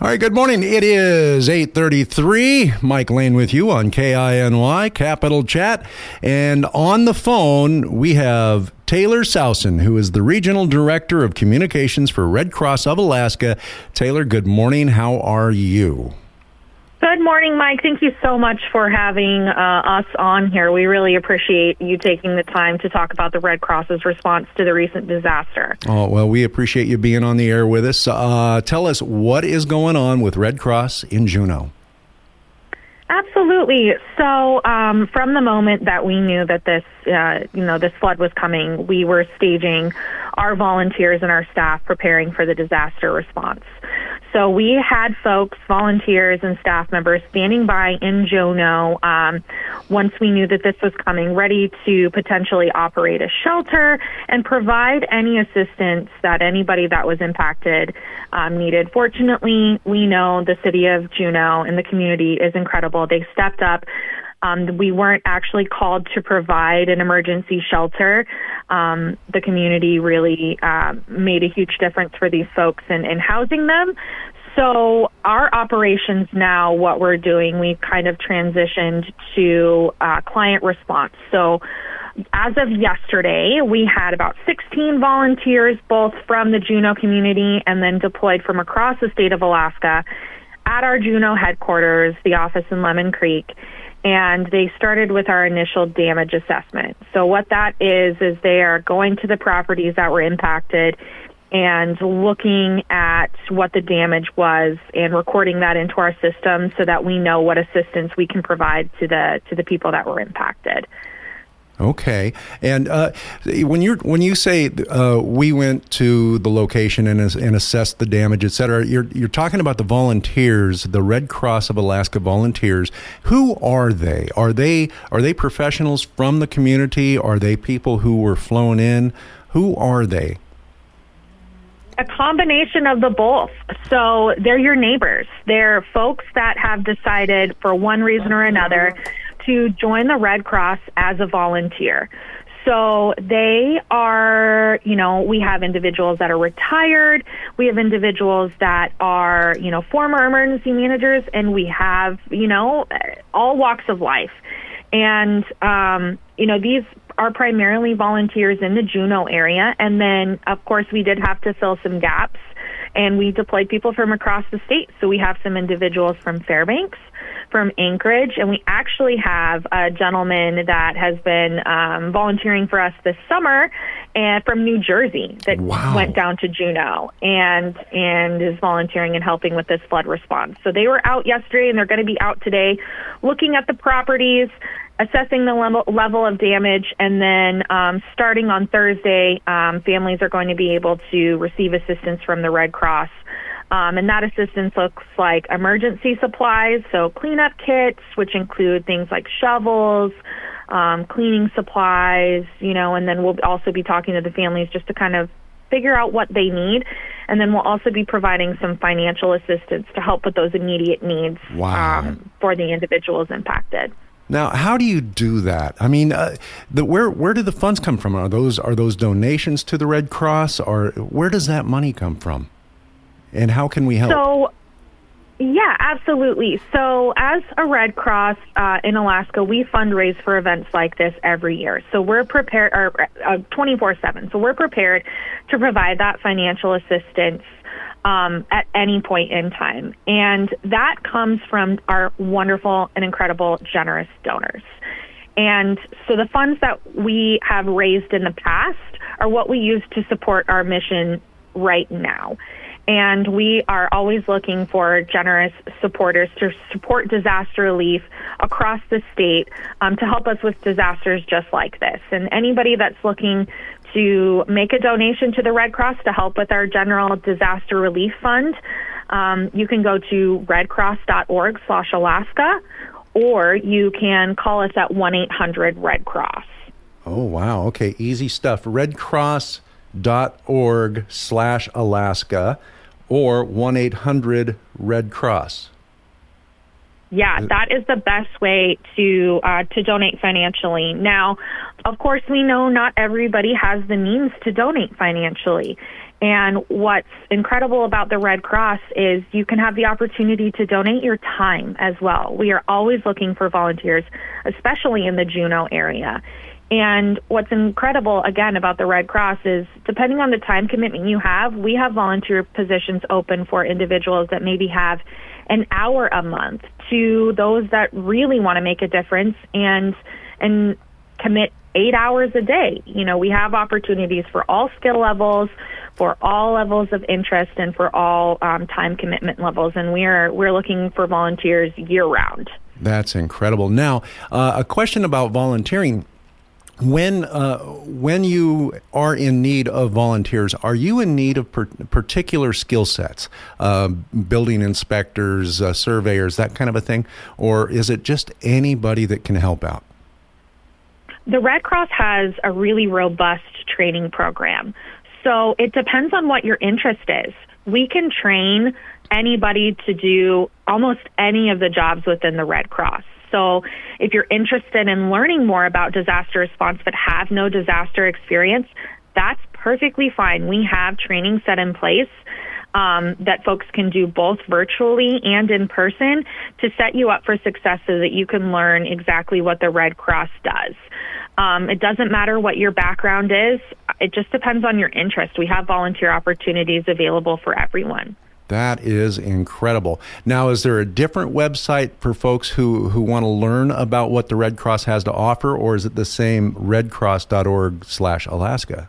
All right, good morning. It is 8:33. Mike Lane with you on KINY Capital Chat, and on the phone we have Taylor Sousen, who is the regional director of communications for Red Cross of Alaska. Taylor, good morning. How are you? Good morning, Mike. Thank you so much for having uh, us on here. We really appreciate you taking the time to talk about the Red Cross's response to the recent disaster. Oh, well, we appreciate you being on the air with us. Uh, tell us what is going on with Red Cross in Juneau. Absolutely. So, um, from the moment that we knew that this, uh, you know, this flood was coming, we were staging our volunteers and our staff preparing for the disaster response. So we had folks, volunteers and staff members standing by in Juneau um, once we knew that this was coming, ready to potentially operate a shelter and provide any assistance that anybody that was impacted um, needed. Fortunately, we know the city of Juneau and the community is incredible. They stepped up. Um, we weren't actually called to provide an emergency shelter. Um, the community really uh, made a huge difference for these folks in, in housing them. So our operations now, what we're doing, we've kind of transitioned to uh, client response. So as of yesterday, we had about 16 volunteers, both from the Juneau community and then deployed from across the state of Alaska at our Juneau headquarters, the office in Lemon Creek and they started with our initial damage assessment. So what that is is they are going to the properties that were impacted and looking at what the damage was and recording that into our system so that we know what assistance we can provide to the to the people that were impacted. Okay, and uh, when you when you say uh, we went to the location and, and assessed the damage, et cetera, you're you're talking about the volunteers, the Red Cross of Alaska volunteers. Who are they? Are they are they professionals from the community? Are they people who were flown in? Who are they? A combination of the both. So they're your neighbors. They're folks that have decided, for one reason or another to join the Red Cross as a volunteer. So they are, you know, we have individuals that are retired, we have individuals that are, you know, former emergency managers, and we have, you know, all walks of life. And, um, you know, these are primarily volunteers in the Juneau area. And then, of course, we did have to fill some gaps and we deployed people from across the state. So we have some individuals from Fairbanks, from Anchorage, and we actually have a gentleman that has been um, volunteering for us this summer, and from New Jersey that wow. went down to Juneau and and is volunteering and helping with this flood response. So they were out yesterday, and they're going to be out today, looking at the properties assessing the level, level of damage, and then um, starting on Thursday, um, families are going to be able to receive assistance from the Red Cross. Um, and that assistance looks like emergency supplies, so cleanup kits, which include things like shovels, um, cleaning supplies, you know, and then we'll also be talking to the families just to kind of figure out what they need. And then we'll also be providing some financial assistance to help with those immediate needs wow. um, for the individuals impacted. Now, how do you do that? I mean, uh, the, where where do the funds come from? Are those are those donations to the Red Cross, or where does that money come from? And how can we help? So, yeah, absolutely. So, as a Red Cross uh, in Alaska, we fundraise for events like this every year. So, we're prepared, uh, 24 7. So, we're prepared to provide that financial assistance um, at any point in time. And that comes from our wonderful and incredible, generous donors. And so the funds that we have raised in the past are what we use to support our mission right now. And we are always looking for generous supporters to support disaster relief across the state um, to help us with disasters just like this. And anybody that's looking to make a donation to the Red Cross to help with our general disaster relief fund, um, you can go to redcross.org slash Alaska, or you can call us at one eight hundred Red Cross. Oh, wow. Okay, easy stuff. redcross.org or 1-800 Red Cross. Yeah, that is the best way to uh, to donate financially. Now, of course, we know not everybody has the means to donate financially, And what's incredible about the Red Cross is you can have the opportunity to donate your time as well. We are always looking for volunteers, especially in the Juneau area. And what's incredible, again, about the Red Cross is depending on the time commitment you have, we have volunteer positions open for individuals that maybe have an hour a month to those that really want to make a difference and, and commit eight hours a day. You know, we have opportunities for all skill levels, for all levels of interest, and for all um, time commitment levels. And we are, we're looking for volunteers year round. That's incredible. Now, uh, a question about volunteering when uh, when you are in need of volunteers, are you in need of per- particular skill sets, uh, building inspectors, uh, surveyors, that kind of a thing, or is it just anybody that can help out? The Red Cross has a really robust training program, so it depends on what your interest is. We can train anybody to do almost any of the jobs within the Red Cross. So if you're interested in learning more about disaster response but have no disaster experience, that's perfectly fine. We have training set in place um, that folks can do both virtually and in person to set you up for success so that you can learn exactly what the Red Cross does. Um, it doesn't matter what your background is, it just depends on your interest. We have volunteer opportunities available for everyone. That is incredible. Now, is there a different website for folks who, who want to learn about what the Red Cross has to offer, or is it the same redcross.org slash Alaska?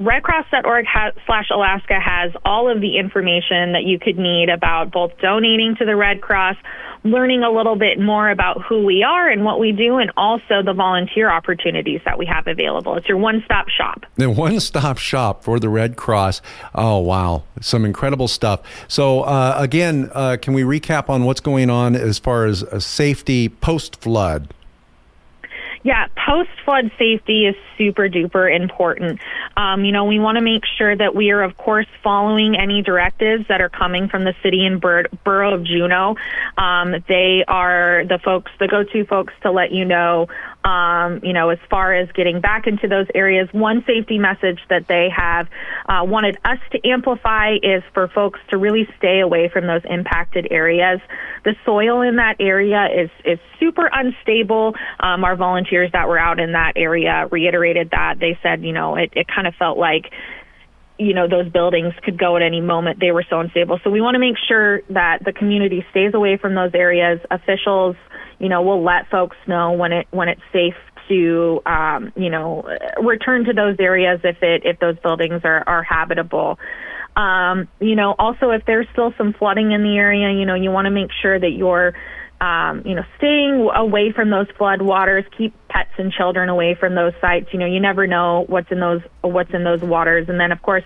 redcross.org slash Alaska has all of the information that you could need about both donating to the Red Cross, learning a little bit more about who we are and what we do, and also the volunteer opportunities that we have available. It's your one stop shop. The one stop shop for the Red Cross. Oh, wow. Some incredible stuff. So, uh, again, uh, can we recap on what's going on as far as uh, safety post flood? Yeah, post flood safety is super duper important. Um, you know, we want to make sure that we are, of course, following any directives that are coming from the city and bur- borough of Juneau. Um, they are the folks, the go to folks to let you know um, you know, as far as getting back into those areas. One safety message that they have uh, wanted us to amplify is for folks to really stay away from those impacted areas. The soil in that area is is super unstable. Um, our volunteers that were out in that area reiterated that. They said, you know, it, it kind of felt like you know those buildings could go at any moment they were so unstable so we want to make sure that the community stays away from those areas officials you know, we'll let folks know when it when it's safe to um, you know return to those areas if it if those buildings are are habitable. Um, you know, also if there's still some flooding in the area, you know, you want to make sure that you're um, you know, staying away from those flood waters, keep pets and children away from those sites. You know, you never know what's in those what's in those waters. And then, of course,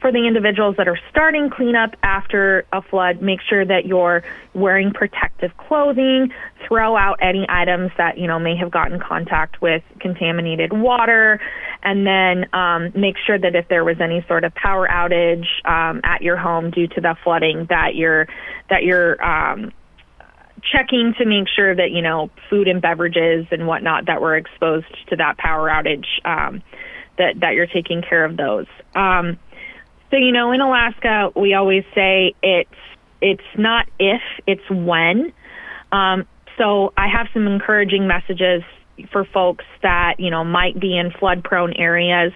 for the individuals that are starting cleanup after a flood, make sure that you're wearing protective clothing. Throw out any items that you know may have gotten contact with contaminated water, and then um, make sure that if there was any sort of power outage um, at your home due to the flooding, that you're that you're um, checking to make sure that you know food and beverages and whatnot that were exposed to that power outage um, that that you're taking care of those. Um, so you know, in Alaska, we always say it's it's not if, it's when. Um, so I have some encouraging messages for folks that you know might be in flood prone areas.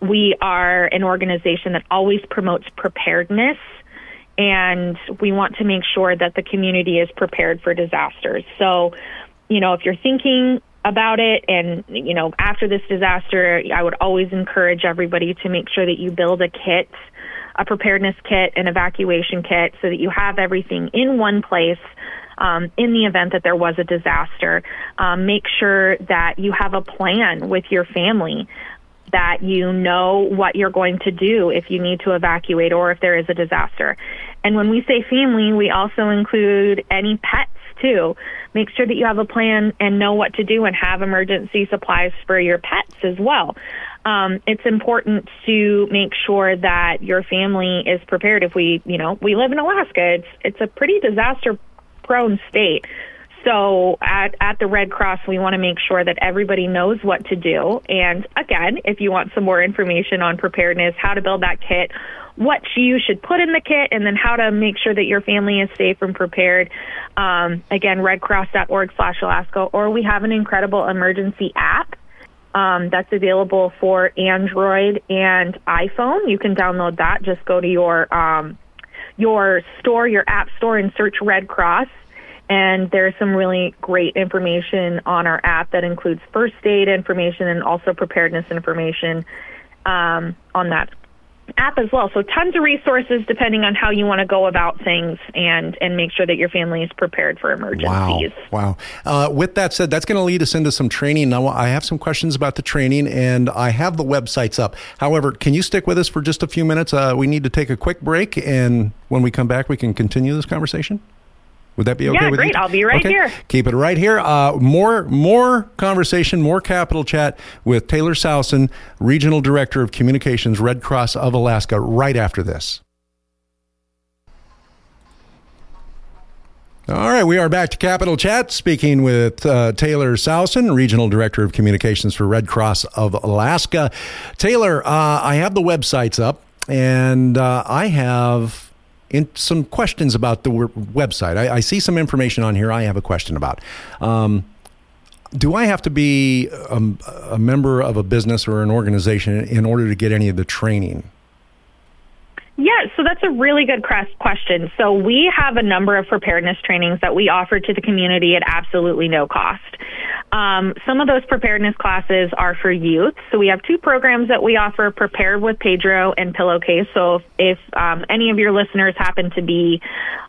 We are an organization that always promotes preparedness and we want to make sure that the community is prepared for disasters. So, you know, if you're thinking about it and you know after this disaster i would always encourage everybody to make sure that you build a kit a preparedness kit an evacuation kit so that you have everything in one place um, in the event that there was a disaster um, make sure that you have a plan with your family that you know what you're going to do if you need to evacuate or if there is a disaster. And when we say family, we also include any pets too. Make sure that you have a plan and know what to do and have emergency supplies for your pets as well. Um, it's important to make sure that your family is prepared. If we, you know, we live in Alaska, it's it's a pretty disaster prone state. So at, at the Red Cross, we want to make sure that everybody knows what to do. And again, if you want some more information on preparedness, how to build that kit, what you should put in the kit, and then how to make sure that your family is safe and prepared. Um, again, redcross.org slash Alaska, or we have an incredible emergency app um, that's available for Android and iPhone. You can download that. Just go to your um, your store, your app store, and search Red Cross. And there's some really great information on our app that includes first aid information and also preparedness information um, on that app as well. So tons of resources depending on how you want to go about things and and make sure that your family is prepared for emergencies. Wow, wow. Uh, with that said, that's going to lead us into some training. Now I have some questions about the training, and I have the websites up. However, can you stick with us for just a few minutes? Uh, we need to take a quick break, and when we come back, we can continue this conversation. Would that be okay yeah, with great. you? I'll be right okay. here. Keep it right here. Uh, more more conversation, more capital chat with Taylor Sowson, Regional Director of Communications, Red Cross of Alaska, right after this. All right, we are back to Capital Chat, speaking with uh, Taylor Sowson, Regional Director of Communications for Red Cross of Alaska. Taylor, uh, I have the websites up, and uh, I have in some questions about the website. I, I, see some information on here I have a question about. Um, do I have to be a, um, a, member of a business or an organization in order to get any of the training? Yeah, so that's a really good question. So we have a number of preparedness trainings that we offer to the community at absolutely no cost. Um, some of those preparedness classes are for youth. So we have two programs that we offer, Prepared with Pedro and Pillowcase. So if, if um, any of your listeners happen to be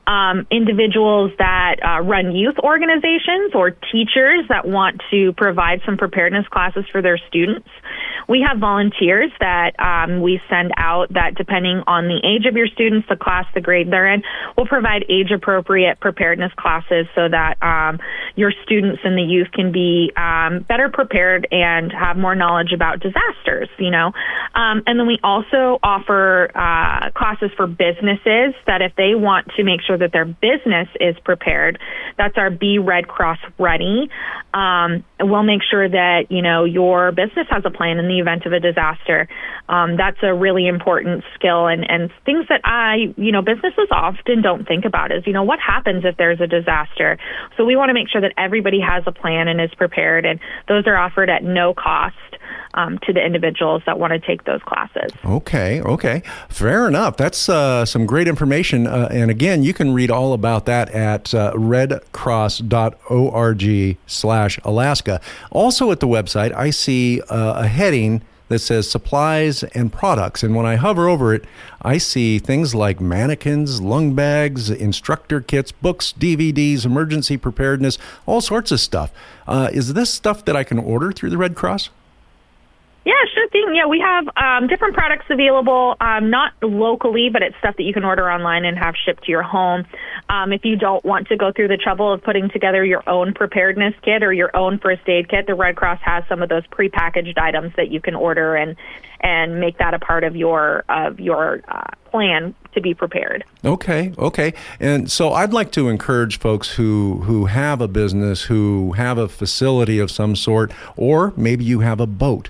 um, individuals that uh, run youth organizations or teachers that want to provide some preparedness classes for their students, we have volunteers that um, we send out that, depending on the age of your students, the class, the grade they're in, We'll provide age appropriate preparedness classes so that um, your students and the youth can be um, better prepared and have more knowledge about disasters, you know. Um, and then we also offer uh, classes for businesses that if they want to make sure that their business is prepared, that's our Be Red Cross Ready. Um, we'll make sure that, you know, your business has a plan in the event of a disaster. Um, that's a really important skill and, and things that I, you know, businesses often don't think about is, you know, what happens if there's a disaster? So we want to make sure that everybody has a plan and is prepared, and those are offered at no cost. Um, to the individuals that want to take those classes. Okay, okay, fair enough. That's uh, some great information. Uh, and again, you can read all about that at uh, redcross.org/alaska. Also, at the website, I see uh, a heading that says supplies and products. And when I hover over it, I see things like mannequins, lung bags, instructor kits, books, DVDs, emergency preparedness, all sorts of stuff. Uh, is this stuff that I can order through the Red Cross? Yeah, sure thing. Yeah, we have um, different products available, um, not locally, but it's stuff that you can order online and have shipped to your home. Um, if you don't want to go through the trouble of putting together your own preparedness kit or your own first aid kit, the Red Cross has some of those prepackaged items that you can order and and make that a part of your of your uh, plan to be prepared. Okay, okay. And so I'd like to encourage folks who who have a business, who have a facility of some sort, or maybe you have a boat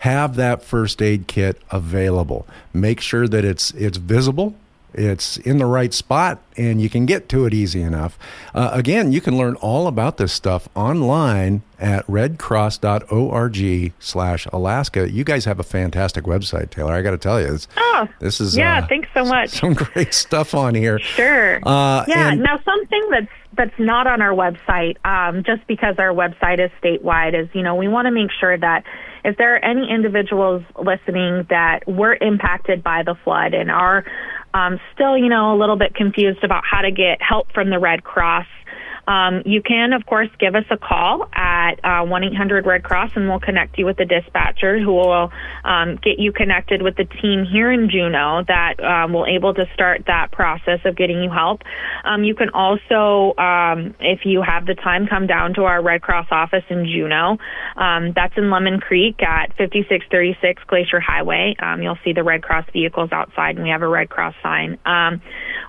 have that first aid kit available. Make sure that it's it's visible, it's in the right spot, and you can get to it easy enough. Uh, again, you can learn all about this stuff online at redcross.org slash Alaska. You guys have a fantastic website, Taylor. I got to tell you, oh, this is yeah. Uh, thanks so much. Some great stuff on here. Sure. Uh, yeah. And, now, something that's that's not on our website, um, just because our website is statewide, is you know we want to make sure that if there are any individuals listening that were impacted by the flood and are um, still, you know, a little bit confused about how to get help from the Red Cross, um, you can, of course, give us a call at uh, 1 800 Red Cross and we'll connect you with the dispatcher who will um, get you connected with the team here in Juneau that um, will able to start that process of getting you help. Um, you can also, um, if you have the time, come down to our Red Cross office in Juneau. Um, that's in Lemon Creek at 5636 Glacier Highway. you'll see the Red Cross vehicles outside and we have a Red Cross sign.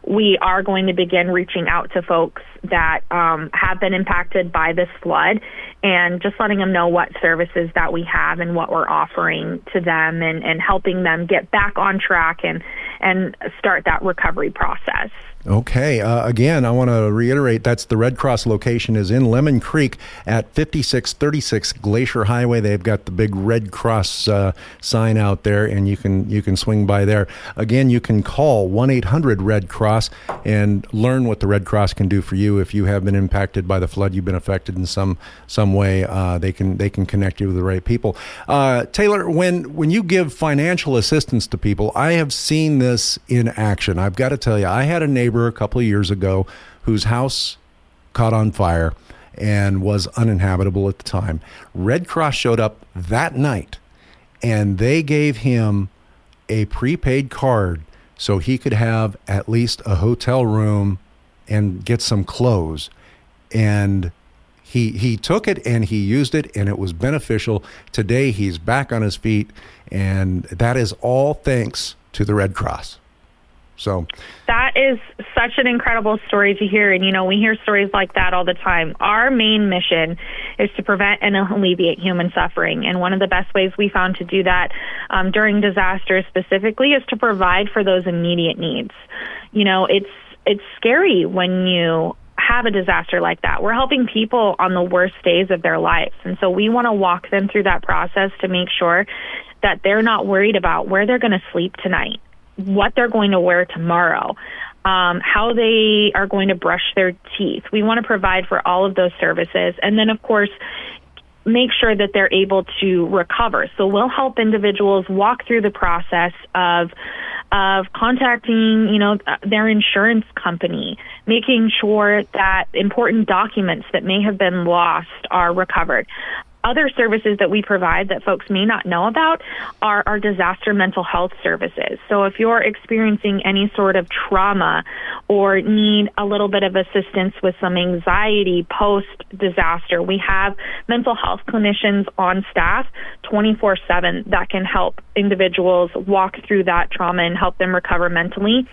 we are going to begin reaching out to folks that um, have been impacted by this flood and just letting them know what services that we have and what we're offering to them and, and helping them get back on track and, and start that recovery process. Okay. Uh, again, I want to reiterate that's the Red Cross location is in Lemon Creek at 5636 Glacier Highway. They've got the big Red Cross uh, sign out there, and you can you can swing by there. Again, you can call 1 800 Red Cross and learn what the Red Cross can do for you if you have been impacted by the flood. You've been affected in some some way. Uh, they can they can connect you with the right people. Uh, Taylor, when when you give financial assistance to people, I have seen this in action. I've got to tell you, I had a neighbor neighbor a couple of years ago whose house caught on fire and was uninhabitable at the time. Red Cross showed up that night and they gave him a prepaid card so he could have at least a hotel room and get some clothes. And he he took it and he used it and it was beneficial. Today he's back on his feet and that is all thanks to the Red Cross. So that is such an incredible story to hear. And, you know, we hear stories like that all the time. Our main mission is to prevent and alleviate human suffering. And one of the best ways we found to do that um, during disasters specifically is to provide for those immediate needs. You know, it's, it's scary when you have a disaster like that. We're helping people on the worst days of their lives. And so we want to walk them through that process to make sure that they're not worried about where they're going to sleep tonight what they're going to wear tomorrow, um, how they are going to brush their teeth. We want to provide for all of those services. And then, of course, make sure that they're able to recover. So we'll help individuals walk through the process of of contacting, you know, their insurance company, making sure that important documents that may have been lost are recovered other services that we provide that folks may not know about are our disaster mental health services. So if you're experiencing any sort of trauma or need a little bit of assistance with some anxiety post disaster, we have mental health clinicians on staff 24 7 that can help individuals walk through that trauma and help them recover mentally.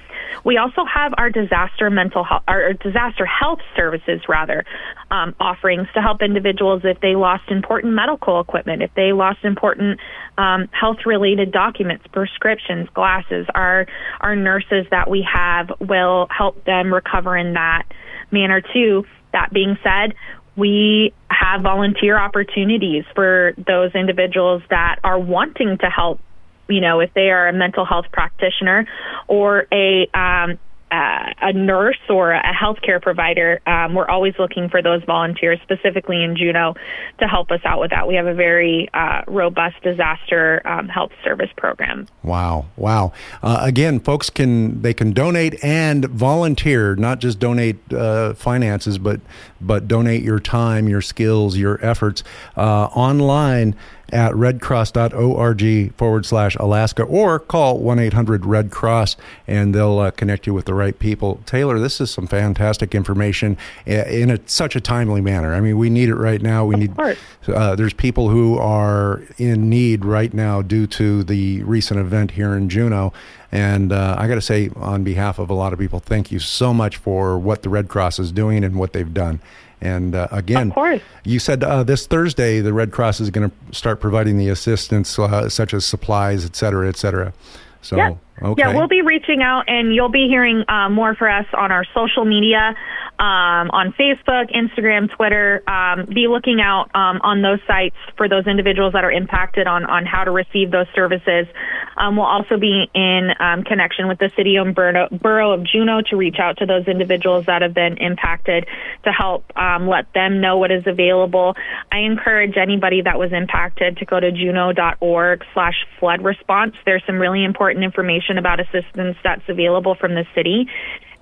We also have our disaster mental health, our disaster health services rather, um, offerings to help individuals if they lost important medical equipment, if they lost important um, health related documents, prescriptions, glasses. Our our nurses that we have will help them recover in that manner too. That being said, we have volunteer opportunities for those individuals that are wanting to help you know, if they are a mental health practitioner or a um, uh, a nurse or a healthcare provider, um, we're always looking for those volunteers, specifically in Juneau, to help us out with that. We have a very uh, robust disaster um, health service program. Wow, wow! Uh, again, folks can they can donate and volunteer, not just donate uh, finances, but but donate your time, your skills, your efforts uh, online at redcross.org forward slash Alaska or call 1 800 Red Cross and they'll uh, connect you with the right people. Taylor, this is some fantastic information in a, such a timely manner. I mean, we need it right now. We need, uh, there's people who are in need right now due to the recent event here in Juneau. And uh, I got to say, on behalf of a lot of people, thank you so much for what the Red Cross is doing and what they've done. And uh, again, you said uh, this Thursday the Red Cross is going to start providing the assistance, uh, such as supplies, et cetera, et cetera. So, yeah. Okay. Yeah, we'll be reaching out, and you'll be hearing uh, more for us on our social media um, on Facebook, Instagram, Twitter. Um, be looking out um, on those sites for those individuals that are impacted on, on how to receive those services. Um, we'll also be in um, connection with the city and borough, of Juneau to reach out to those individuals that have been impacted to help um, let them know what is available. I encourage anybody that was impacted to go to juneau.org slash flood response. There's some really important information about assistance that's available from the city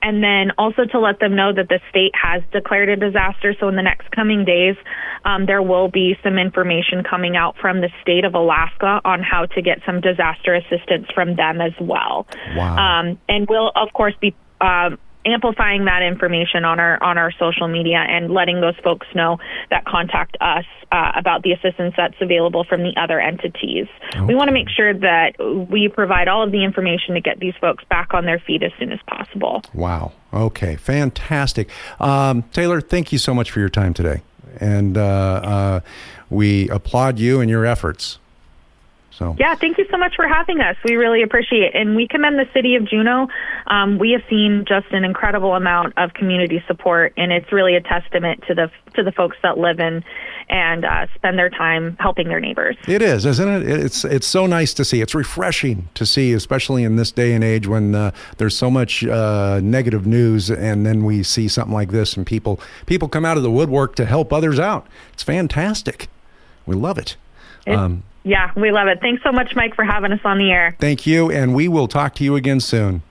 and then also to let them know that the state has declared a disaster. So in the next coming days, um, there will be some information coming out from the state of Alaska on how to get some disaster assistance from them as well. Wow. Um, and we'll of course be. Um, amplifying that information on our on our social media and letting those folks know that contact us uh, about the assistance that's available from the other entities. Okay. We want to make sure that we provide all of the information to get these folks back on their feet as soon as possible. Wow. Okay. Fantastic. Um, Taylor, thank you so much for your time today, and uh, uh, we applaud you and your efforts. So yeah, thank you so much for having us. We really appreciate it, and we commend the city of Juneau. Um, we have seen just an incredible amount of community support, and it's really a testament to the to the folks that live in and uh, spend their time helping their neighbors. It is, isn't it? It's it's so nice to see. It's refreshing to see, especially in this day and age when uh, there's so much uh, negative news, and then we see something like this, and people people come out of the woodwork to help others out. It's fantastic. We love it. it um, yeah, we love it. Thanks so much, Mike, for having us on the air. Thank you, and we will talk to you again soon.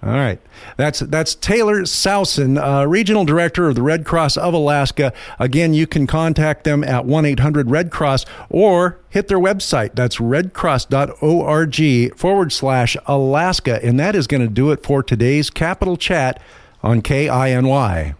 All right. That's that's Taylor Sowson, uh, Regional Director of the Red Cross of Alaska. Again, you can contact them at 1 800 Red Cross or hit their website. That's redcross.org forward slash Alaska. And that is going to do it for today's Capital Chat on KINY.